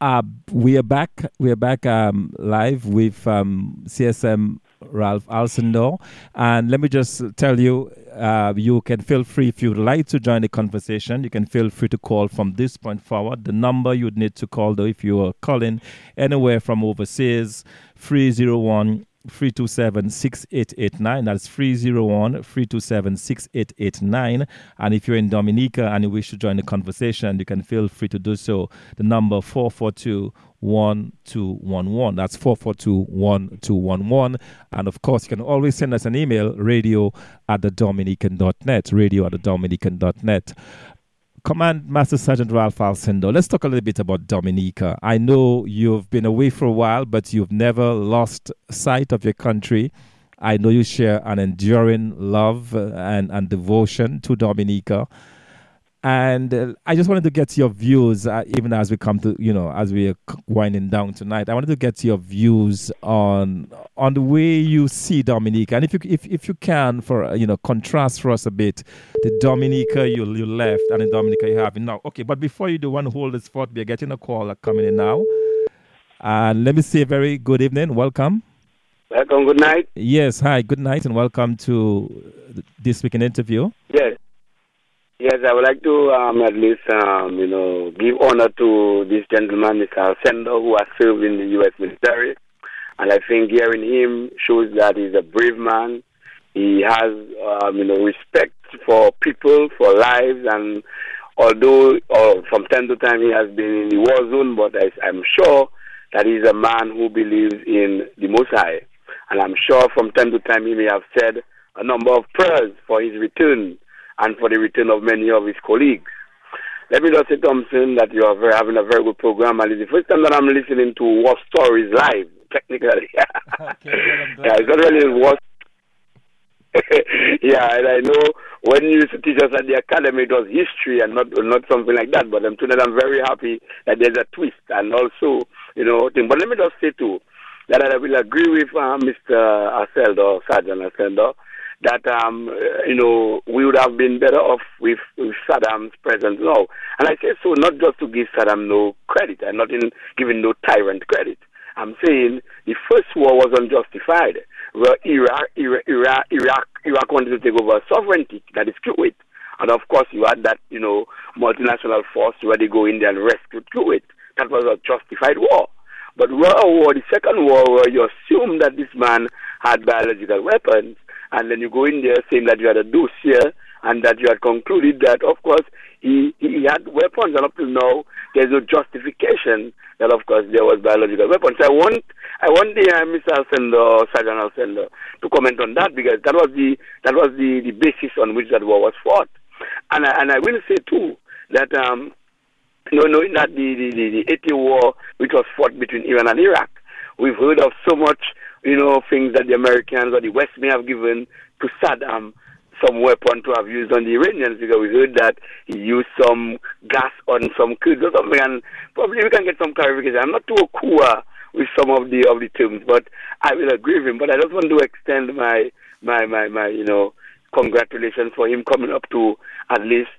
are we are back. We are back um, live with um, CSM Ralph Alcindor, and let me just tell you, uh, you can feel free if you'd like to join the conversation. You can feel free to call from this point forward. The number you'd need to call, though, if you are calling anywhere from overseas, 301 327 6889. That's 301 327 6889. And if you're in Dominica and you wish to join the conversation, you can feel free to do so. The number 442 1211. That's 442 1211. And of course, you can always send us an email radio at the Dominican.net. Radio at the Dominican.net. Command Master Sergeant Ralph Alcindor, let's talk a little bit about Dominica. I know you've been away for a while, but you've never lost sight of your country. I know you share an enduring love uh, and, and devotion to Dominica. And uh, I just wanted to get your views, uh, even as we come to, you know, as we are winding down tonight. I wanted to get your views on on the way you see Dominica, and if you if if you can, for uh, you know, contrast for us a bit the Dominica you you left and the Dominica you have now. Okay, but before you do, one hold this thought. We are getting a call coming in now, and let me say, very good evening, welcome. Welcome, good night. Yes, hi, good night, and welcome to this week interview. Yes. Yes, I would like to um, at least, um, you know, give honor to this gentleman, Mr. Alcindor, who has served in the U.S. military. And I think hearing him shows that he's a brave man. He has, um, you know, respect for people, for lives, and although uh, from time to time he has been in the war zone, but I, I'm sure that he's a man who believes in the Most High. And I'm sure from time to time he may have said a number of prayers for his return and for the return of many of his colleagues. Let me just say, Thompson, that you are very, having a very good program, and it's the first time that I'm listening to War Stories live, technically. <laughs> Okay, well, I'm glad. yeah, it's not really war. <laughs> yeah, and I know when you used to teach us at the academy, it was history and not not something like that. But I'm today I'm very happy that there's a twist and also, you know, thing. But let me just say too that I will agree with uh, Mr. Aseldo, Sergeant Aseldo, that um, you know we would have been better off with, with Saddam's presence now. And I say so not just to give Saddam no credit, and not in giving no tyrant credit. I'm saying the first war was unjustified, Iraq, Iraq, Iraq, Iraq, Iraq wanted to take over sovereignty, that is Kuwait. And of course, you had that, you know, multinational force where they go in there and rescue Kuwait. That was a justified war. But World War, the Second War, where you assume that this man had biological weapons, and then you go in there saying that you had a dossier and that you had concluded that, of course, he, he had weapons, and up till now, there's no justification that, of course, there was biological weapons. I want, I want the uh, Mr. Alcendo, Sergeant Alcendo, to comment on that because that was the that was the, the basis on which that war was fought. And I, and I will say too that um, you know, knowing that the, the, the, the 80 war, which was fought between Iran and Iraq, we've heard of so much, you know, things that the Americans or the West may have given to Saddam some weapon to have used on the Iranians because we heard that he used some gas on some Kurds or something, and probably we can get some clarification. I'm not too cool with some of the of the terms, but I will agree with him. But I just want to extend my my my my you know congratulations for him coming up to at least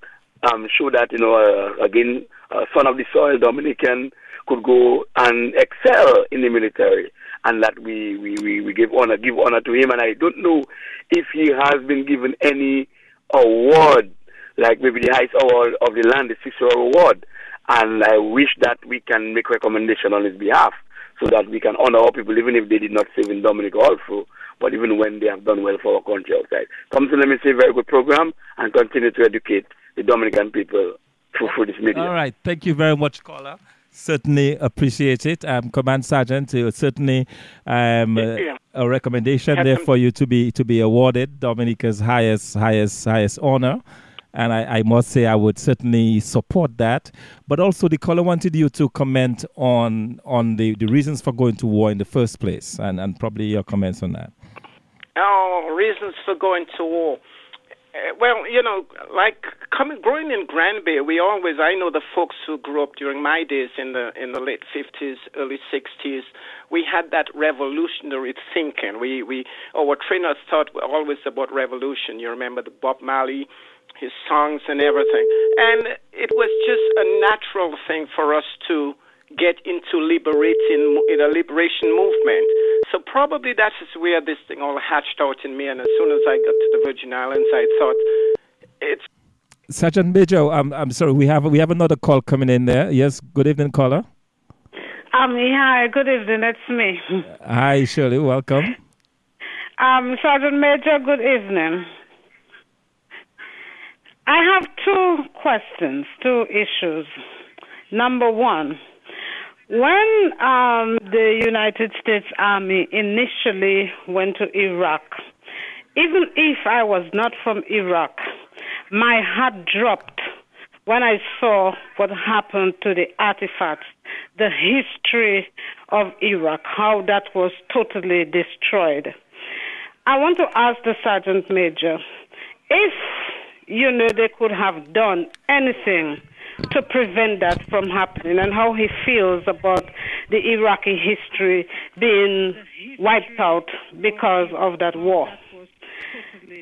um, show that you know uh, again uh, son of the soil Dominican could go and excel in the military and that we, we, we, we give honor give honor to him and I don't know if he has been given any award like maybe the highest award of the land the Sisserou award and I wish that we can make recommendation on his behalf so that we can honor our people even if they did not serve in Dominic also but even when they have done well for our country outside. Come to let me say very good program and continue to educate the Dominican people through, through this media. All right. Thank you very much, caller. Certainly appreciate it. Um, Command Sergeant, uh, certainly um, a recommendation there for you to be to be awarded Dominica's highest highest highest honor. And I, I, must say I would certainly support that. But also the caller wanted you to comment on on the, the reasons for going to war in the first place and, and probably your comments on that. Oh, reasons for going to war. Uh, well, you know, like coming growing in Grand Bay, we always I know the folks who grew up during my days in the in the late fifties, early sixties. We had that revolutionary thinking. We we our trainers thought were always about revolution. You remember the Bob Marley, his songs and everything, and it was just a natural thing for us to get into liberating in a liberation movement. So probably that is where this thing all hatched out in me. And as soon as I got to the Virgin Islands, I thought it's. Sergeant Major, I'm I'm sorry. We have we have another call coming in there. Yes. Good evening, caller. Um. Hi. Good evening. It's me. Hi, Shirley. Welcome. Um, Sergeant Major. Good evening. I have two questions, two issues. Number one, when um, the United States Army initially went to Iraq, even if I was not from Iraq, my heart dropped when I saw what happened to the artifacts, the history of Iraq, how that was totally destroyed. I want to ask the Sergeant Major if you know they could have done anything to prevent that from happening and how he feels about the Iraqi history being wiped out because of that war.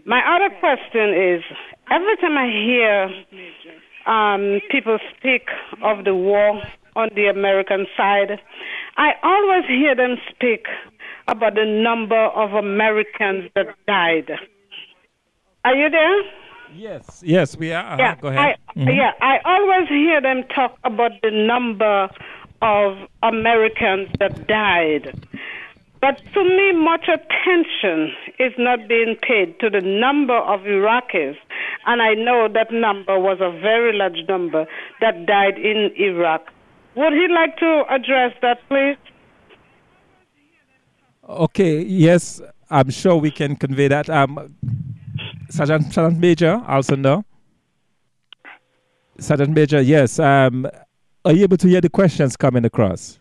My other question is every time I hear um, people speak of the war on the American side, I always hear them speak about the number of Americans that died. Are you there? Yes, yes, we are. Uh-huh. Yeah, Go ahead. I, mm-hmm. Yeah, I always hear them talk about the number of Americans that died. But to me, much attention is not being paid to the number of Iraqis. And I know that number was a very large number that died in Iraq. Would he like to address that, please? Okay, yes, I'm sure we can convey that. Um, Sergeant, Sergeant Major Alcindor. Sergeant Major, yes. Um, are you able to hear the questions coming across?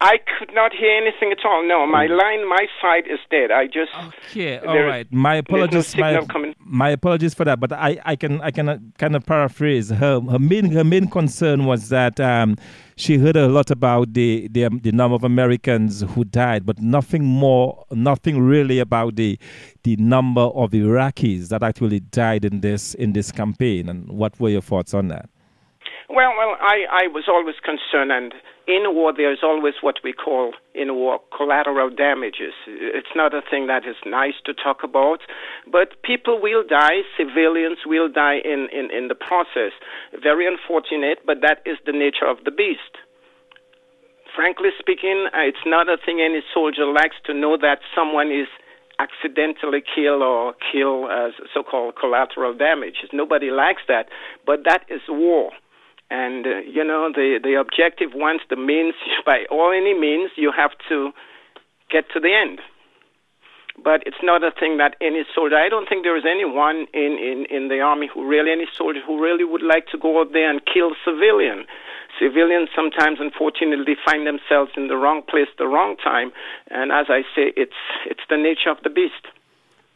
I could not hear anything at all. No, my Oh. line, my side is dead. I just Okay, all right. My there's no apologies. my, my apologies for that. But I, I can I can uh, kind of paraphrase her. Her main her main concern was that um, she heard a lot about the the, um, the number of Americans who died, but nothing more, nothing really about the the number of Iraqis that actually died in this in this campaign. And what were your thoughts on that? Well, well, I, I was always concerned, and in war there is always what we call in war collateral damages. It's not a thing that is nice to talk about, but people will die, civilians will die in, in, in the process. Very unfortunate, but that is the nature of the beast. Frankly speaking, uh, it's not a thing any soldier likes to know that someone is accidentally killed or kill as so-called collateral damage. Nobody likes that, but that is war. And uh, you know the the objective once the means <laughs> by all any means you have to get to the end. But it's not a thing that any soldier. I don't think there is anyone in, in, in the army who really any soldier who really would like to go out there and kill civilian. Civilians sometimes, unfortunately, find themselves in the wrong place, the wrong time, and as I say, it's it's the nature of the beast.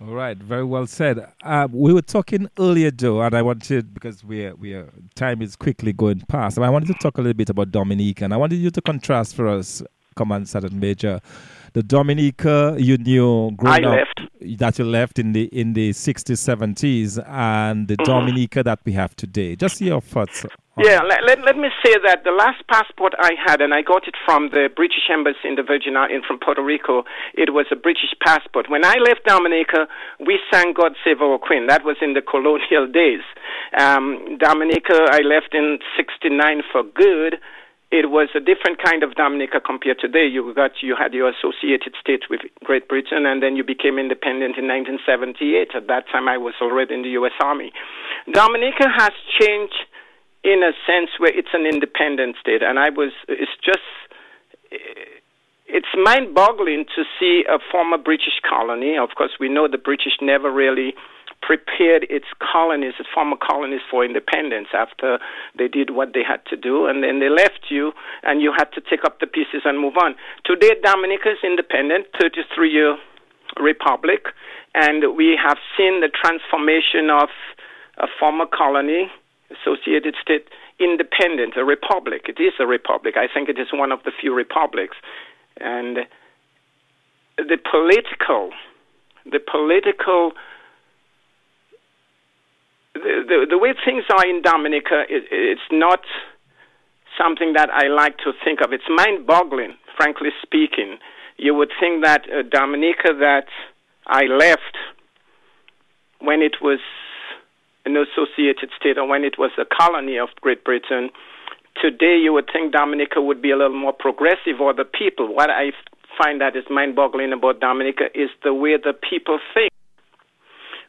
All right, very well said. Uh, we were talking earlier, Joe, and I wanted because we are, we are, time is quickly going past. I wanted to talk a little bit about Dominica, and I wanted you to contrast for us, Command Sergeant Major, the Dominica you knew growing I up left. that you left in the in the sixties, seventies, and the Dominica that we have today. Just your thoughts. Yeah, let, let, let me say that the last passport I had, and I got it from the British Embassy in the Virgin Islands, from Puerto Rico, it was a British passport. When I left Dominica, we sang God Save Our Queen. That was in the <laughs> colonial days. Um, Dominica, I left in 69 for good. It was a different kind of Dominica compared to today. You got you had your associated states with Great Britain, and then you became independent in 1978. At that time, I was already in the U.S. Army. Dominica has changed in a sense where it's an independent state, and I was. It's just. It's mind-boggling to see a former British colony. Of course, we know the British never really prepared its colonies, its former colonies, for independence after they did what they had to do, and then they left you, and you had to take up the pieces and move on. Today, Dominica is independent, 33-year republic, and we have seen the transformation of a former colony, associated state, independent, a republic. It is a republic. I think it is one of the few republics, and the political, the political the, the, the way things are in Dominica, it, it's not something that I like to think of. It's mind boggling, frankly speaking. You would think that uh, Dominica that I left when it was an associated state or when it was a colony of Great Britain, today you would think Dominica would be a little more progressive or the people. What I find that is mind boggling about Dominica is the way the people think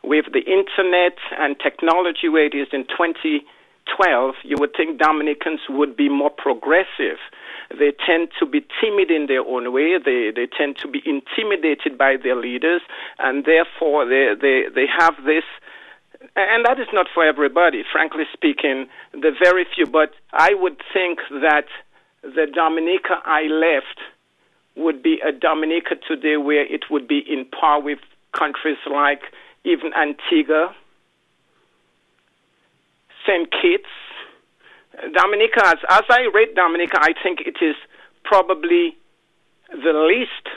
with the internet and technology where it is in 2012, you would think Dominicans would be more progressive. They tend to be timid in their own way. They they tend to be intimidated by their leaders, and therefore they they they have this. And that is not for everybody, frankly speaking. The very few, but I would think that the Dominica I left would be a Dominica today where it would be in par with countries like even Antigua, St. Kitts, Dominica. As, as I read Dominica, I think it is probably the least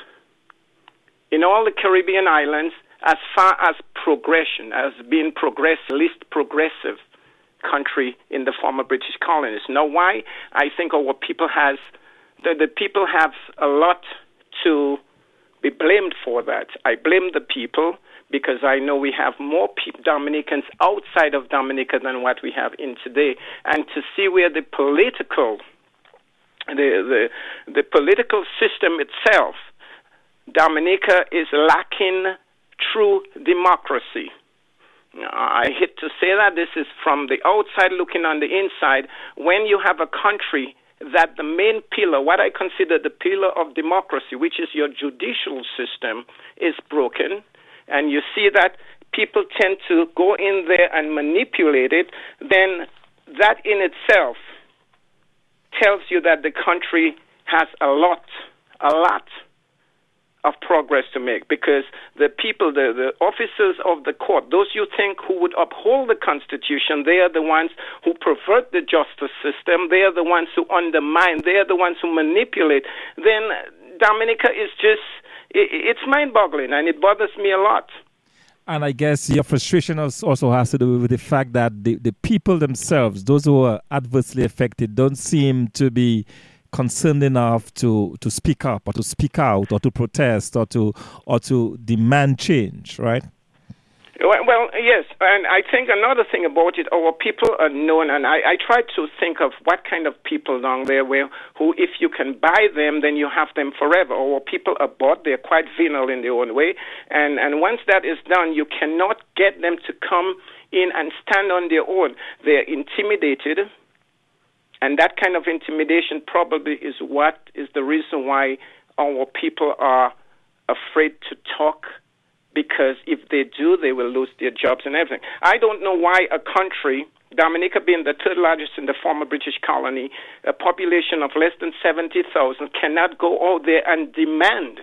in all the Caribbean islands as far as progression, as being progress, least progressive country in the former British colonies. Now, why? I think our people has the, the people have a lot to be blamed for that. I blame the people because I know we have more pe- Dominicans outside of Dominica than what we have in today, and to see where the political the the, the political system itself, Dominica is lacking true democracy. I hate to say that this is from the outside looking on the inside. When you have a country that the main pillar, what I consider the pillar of democracy, which is your judicial system, is broken, and you see that people tend to go in there and manipulate it, then that in itself tells you that the country has a lot, a lot of progress to make because the people, the, the officers of the court, those you think who would uphold the Constitution, they are the ones who pervert the justice system, they are the ones who undermine, they are the ones who manipulate, then Dominica is just, it, it's mind boggling and it bothers me a lot. And I guess your frustration also has to do with the fact that the, the people themselves, those who are adversely affected, don't seem to be concerned enough to, to speak up or to speak out or to protest or to or to demand change, right? Well, yes, and I think another thing about it, our people are known, and I, I try to think of what kind of people down there where who, if you can buy them, then you have them forever. Our people are bought; they're quite venal in their own way, and and once that is done, you cannot get them to come in and stand on their own. They're intimidated and that kind of intimidation probably is what is the reason why our people are afraid to talk because if they do, they will lose their jobs and everything. I don't know why a country, Dominica being the third largest in the former British colony, a population of less than 70,000, cannot go out there and demand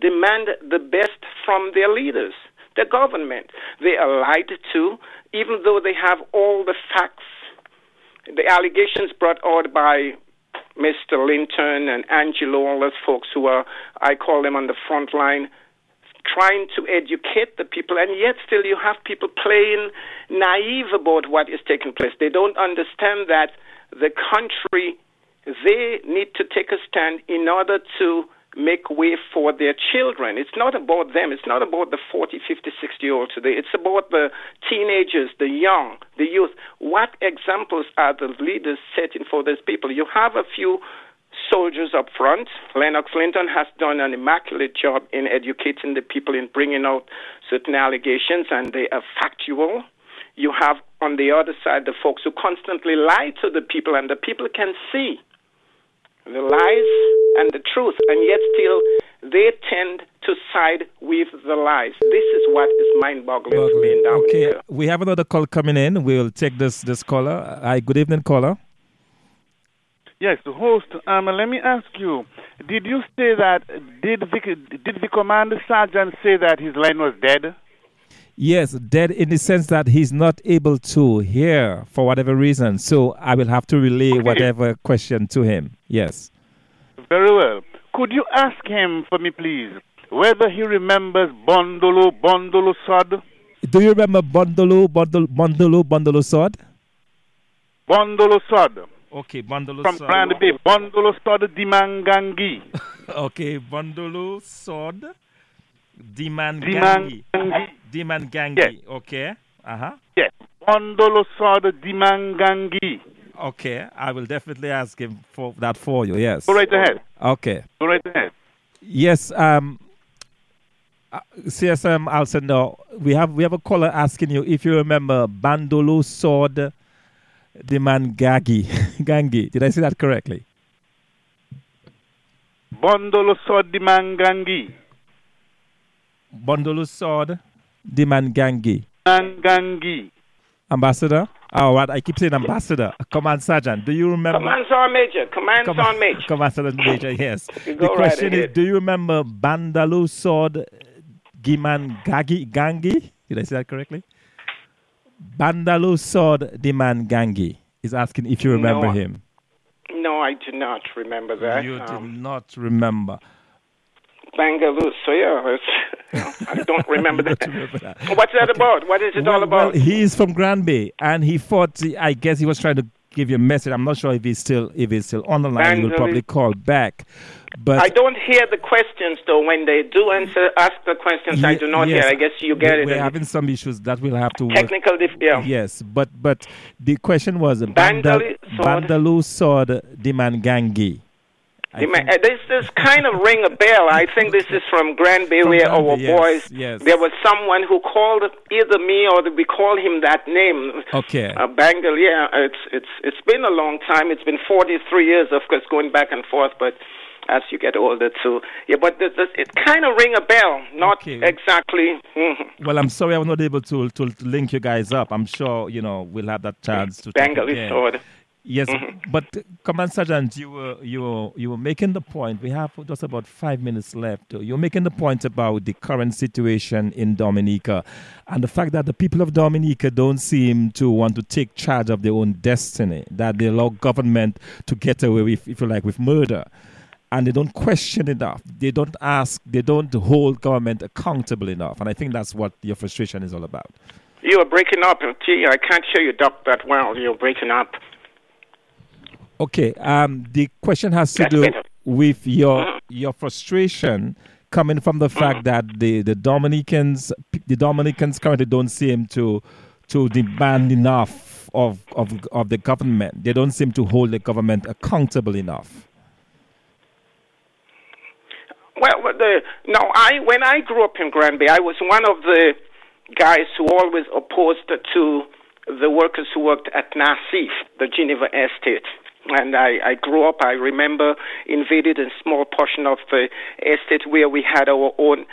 demand the best from their leaders, the government. They are lied to, even though they have all the facts the allegations brought out by Mr. Linton and Angelo, all those folks who are, I call them on the front line, trying to educate the people, and yet still you have people playing naive about what is taking place. They don't understand that the country, they need to take a stand in order to make way for their children. It's not about them. It's not about the 40, 50, 60 year old today. It's about the teenagers, the young, the youth. What examples are the leaders setting for these people? You have a few soldiers up front. Lennox Linton has done an immaculate job in educating the people, in bringing out certain allegations, and they are factual. You have on the other side the folks who constantly lie to the people, and the people can see the lies and the truth, and yet still they tend to side with the lies. This is what is mind-boggling to me in Okay, we have another call coming in. We'll take this this caller. Hi, good evening, caller. Yes, the host. Um, let me ask you: Did you say that? Did the did the commander sergeant say that his line was dead? Yes, dead in the sense that he's not able to hear for whatever reason. So I will have to relay okay. whatever question to him. Yes. Very well. Could you ask him for me, please, whether he remembers Bondolo Bondolo Sod? Do you remember Bondolo Bondolo Bondolo Bondolo Sod? Bondolo Sod. Okay, Bondolo From Grand Bay, Bondolo Sod Dimangangi. <laughs> okay, Bondolo Sod Dimangangi. Dimangangi. Dimangangi. Yes. Okay. Uh huh. Yes. Bondolo Sod Dimangangi. Okay, I will definitely ask him for that for you. Yes. Go right ahead. Okay. Go right ahead. Yes. Um. Uh, CSM Alcindor, we have we have a caller asking you if you remember Bandolo Sword Dimangagi <laughs> Gangi. Did I say that correctly? Bondolo Sword Dimangangi. Bondolo Sword Dimangangi. Dimangangi. Ambassador? Oh, what I keep saying, Ambassador, Command Sergeant. Do you remember? Command Sergeant Major. Command Sergeant Major. <laughs> Command Sergeant Major. Yes. <laughs> the question right is, do you remember Bandalu Sword Giman Gagi Gangi? Did I say that correctly? Bandalu Sword Diman Gangi is asking if you remember no, him. No, I do not remember that. You um, do not remember. Bangalore. So yeah, I don't remember that. <laughs> remember that. What's that okay. about? What is it well, all about? Well, he's from Grand Bay, and he thought. I guess he was trying to give you a message. I'm not sure if he's still if he's still on the line. He will probably call back. But I don't hear the questions though. When they do answer, ask the questions, I do not yes, hear. I guess you get we're, it. We're having some issues that we'll have to technical. Dif- yeah. Yes, but but the question was Bandalu Bandalu Sword Dimangangi. Uh, this this kind of ring a bell. I think this is from Grand Bay, where our yes, boys. Yes. There was someone who called either me or we call him that name. Okay. Uh, Bangle. Yeah, it's it's it's been a long time. It's been 43 years, of course, going back and forth, but. As you get older, too, yeah, but this, this, it kind of ring a bell, not okay. exactly. Mm-hmm. Well, I'm sorry I was not able to, to, to link you guys up. I'm sure you know we'll have that chance to. Bangle is. Yes, mm-hmm. but Command Sergeant, you were you were you were making the point. We have just about five minutes left. You're making the point about the current situation in Dominica, and the fact that the people of Dominica don't seem to want to take charge of their own destiny. That they allow government to get away with, if you like, with murder, and they don't question enough. They don't ask. They don't hold government accountable enough. And I think that's what your frustration is all about. You are breaking up. I can't hear you, Doc, that well. You're breaking up. Okay. Um, the question has to do with your mm. your frustration coming from the fact mm. that the, the Dominicans the Dominicans currently don't seem to to demand enough of, of of the government. They don't seem to hold the government accountable enough. Well, the, no, I when I grew up in Grand Bay, I was one of the guys who always opposed to the workers who worked at NACIF, the Geneva Estate and I, I grew up. I remember invaded a small portion of the estate where we had our own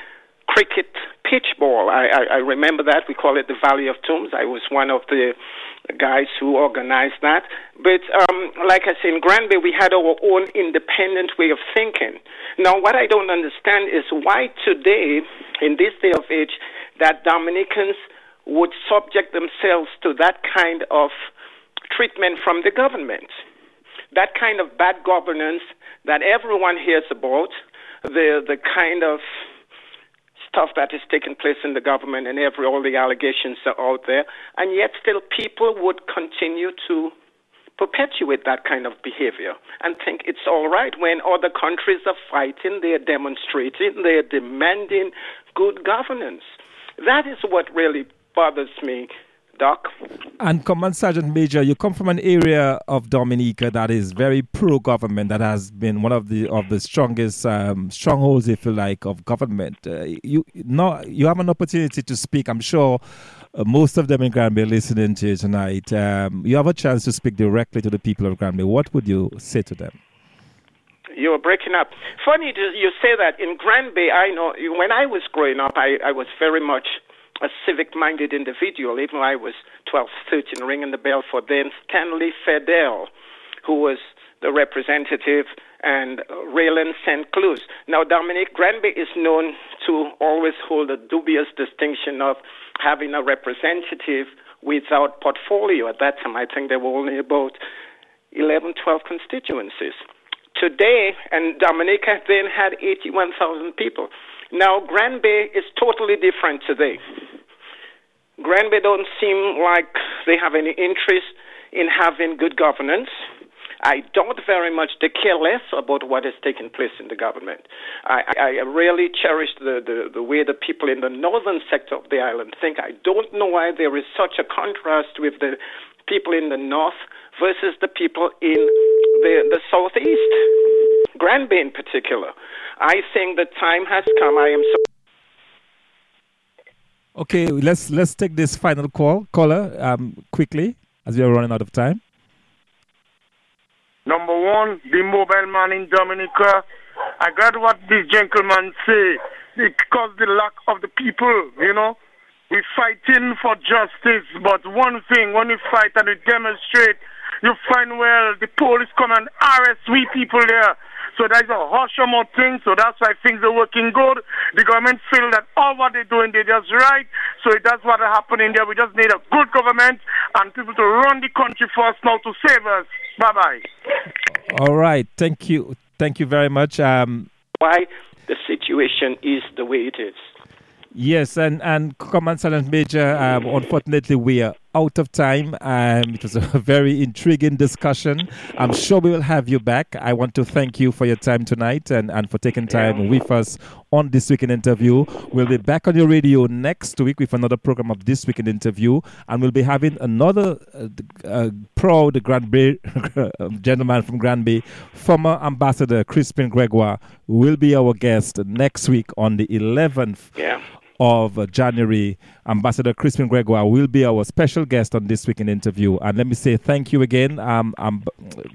cricket pitch ball. I, I, I remember that. We call it the Valley of Tombs. I was one of the guys who organized that. But um, like I said, in Grand Bay, we had our own independent way of thinking. Now, what I don't understand is why today, in this day of age, that Dominicans would subject themselves to that kind of treatment from the government that kind of bad governance that everyone hears about, the the kind of stuff that is taking place in the government and every all the allegations are out there, and yet still people would continue to perpetuate that kind of behavior and think it's all right when other countries are fighting, they're demonstrating, they're demanding good governance. That is what really bothers me Doc. And Command Sergeant Major, you come from an area of Dominica that is very pro-government, that has been one of the of the strongest um, strongholds, if you like, of government. Uh, you no, you have an opportunity to speak. I'm sure uh, most of them in Grand Bay are listening to you tonight. Um, you have a chance to speak directly to the people of Grand Bay. What would you say to them? you were breaking up. Funny you say that. In Grand Bay, I know when I was growing up, I, I was very much a civic minded individual, even I was 12, 13, ringing the bell for then Stanley Fedel, who was the representative, and Raylan St. Clus. Now, Dominic Grand Bay is known to always hold a dubious distinction of having a representative without portfolio. At that time, I think there were only about 11, 12 constituencies. Today, and Dominica then had 81,000 people. Now, Grand Granby is totally different today. Grand Granby don't seem like they have any interest in having good governance. I don't very much care less about what is taking place in the government. I, I really cherish the, the, the way the people in the northern sector of the island think. I don't know why there is such a contrast with the people in the north versus the people in the, the southeast, Grand Bay in particular. I think the time has come. I am so. Okay, let's let's take this final call, caller, um, quickly, as we are running out of time. Number one, the mobile man in Dominica. I got what this gentleman say because the lack of the people, you know. We're fighting for justice, but one thing, when you fight and you demonstrate, you find well the police come and arrest we people there. So there's a hush amount thing. So that's why things are working good. The government feel that all what they're doing, they just right. So that's what happening there. We just need a good government and people to run the country for us now to save us. Bye bye. All right. Thank you. Thank you very much. Um, why the situation is the way it is. Yes, and, and Command Sergeant Major, um, unfortunately, we are out of time. Um, it was a <laughs> very intriguing discussion. I'm sure we will have you back. I want to thank you for your time tonight and, and for taking time with us on This Week in Interview. We'll be back on your radio next week with another program of This Week in Interview, and we'll be having another uh, uh, proud Grand Bay <laughs> gentleman from Grand Bay, former Ambassador Crispin Gregoire, will be our guest next week on the 11th. Yeah of January, Ambassador Crispin Gregoire will be our special guest on this week in interview. And let me say thank you again, um, um,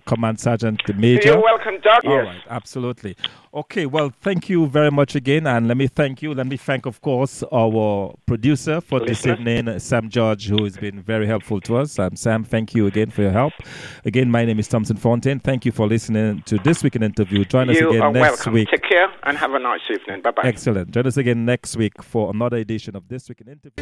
Command Sergeant Major. You're welcome, Doc. All yes. right, absolutely. Okay, well, thank you very much again, and let me thank you. Let me thank, of course, our producer for this evening, Sam George, who has been very helpful to us. Um, Sam, thank you again for your help. Again, my name is Thompson Fontaine. Thank you for listening to this week in interview. Join us you again are next welcome. week. Take care and have a nice evening. Bye bye. Excellent. Join us again next week for another edition of This Week in Interview.